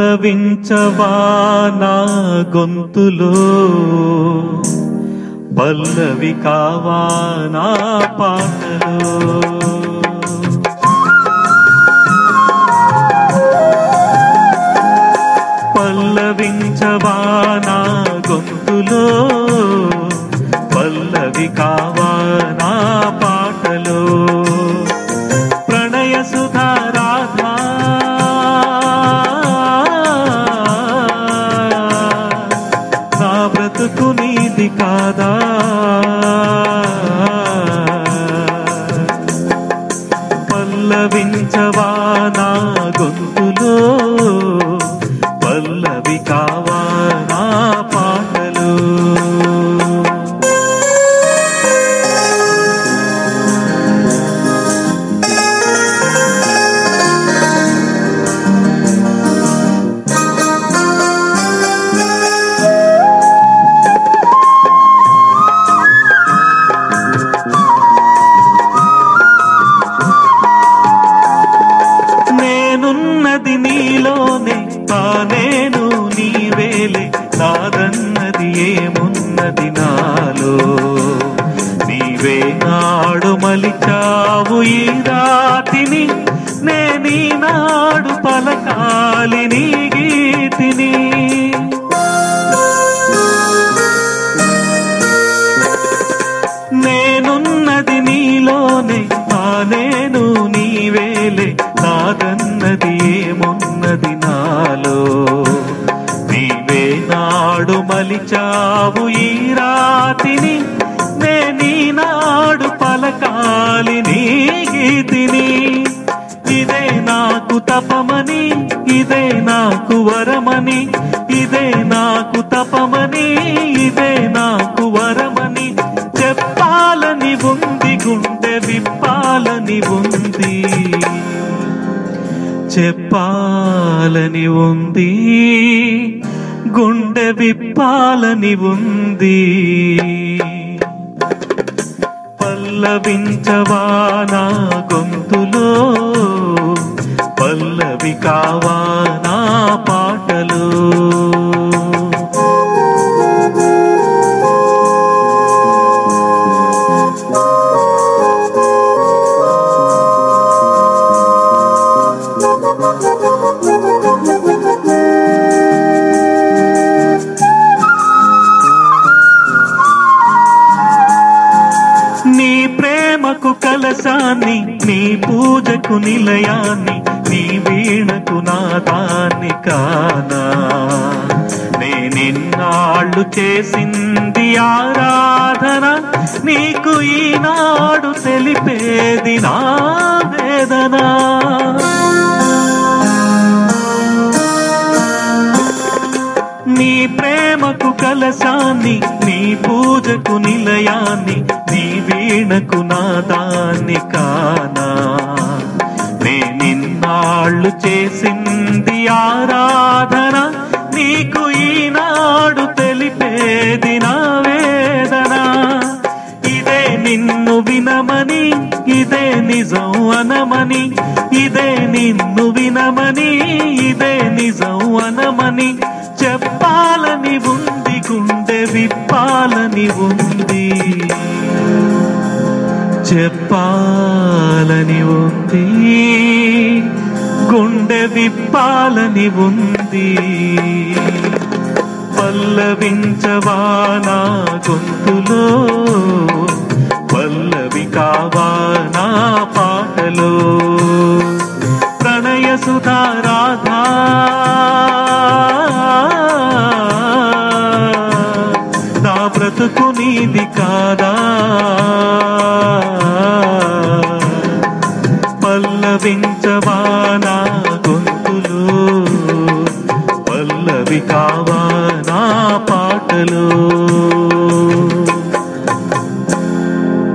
పల్లవించవా నా గొంతులో? పల్లవి కావా నా పాటలో? పల్లవించవా నా గొంతులో? పల్లవి కావా నా పల్లవించవా నా గొంతులో? నేను నీవేలే నాదన్నది ఏమున్నది నాలో? నీవే నాడు మలిచావు ఈ రాతిని. నేనీ నాడు పలకాలి నీ గీతిని. ఇదే నాకు వరమని ఇదే నాకు తపమని ఇదే నాకు వరమని చెప్పాలని ఉంది గుండె విప్పాలని ఉంది. చెప్పాలని ఉంది గుండె విప్పాలని ఉంది. పల్లవించవా నా గొంతులో అవి కావా నా పాటలు? నీ ప్రేమకు కలశాన్ని నీ పూజకు నిలయాన్ని నీ వీణకు నా దాన్ని కానా? నే నిన్నాళ్ళు చేసింది ఆరాధన నీకు ఈనాడు తెలిపేది నా వేదన. నీ ప్రేమకు కలశాన్ని నీ పూజకు నిలయాన్ని నీ వీణకు నాదాన్ని కానా? నిన్నాళ్ళు చేసింది ఆరాధన నీకు ఈనాడు తెలిపేది నా వేదన. ఇదే నిన్ను వినమని ఇదే నిజం అనమని ఇదే నిన్ను వినమని ఇదే నిజం అనమని చెప్పాలని ఉంది గుండె విప్పాలని ఉంది. చెప్పాలని ఉంది. గుండె విప్పాలని ఉంది. పల్లవించవానా గొంతులో? పల్లవి కావానా పాటలో? ప్రణయ సుధారాధా నా బ్రతుకు నీది కాదా? పల్లవించవానా పల్లవి కావా నా పాటలో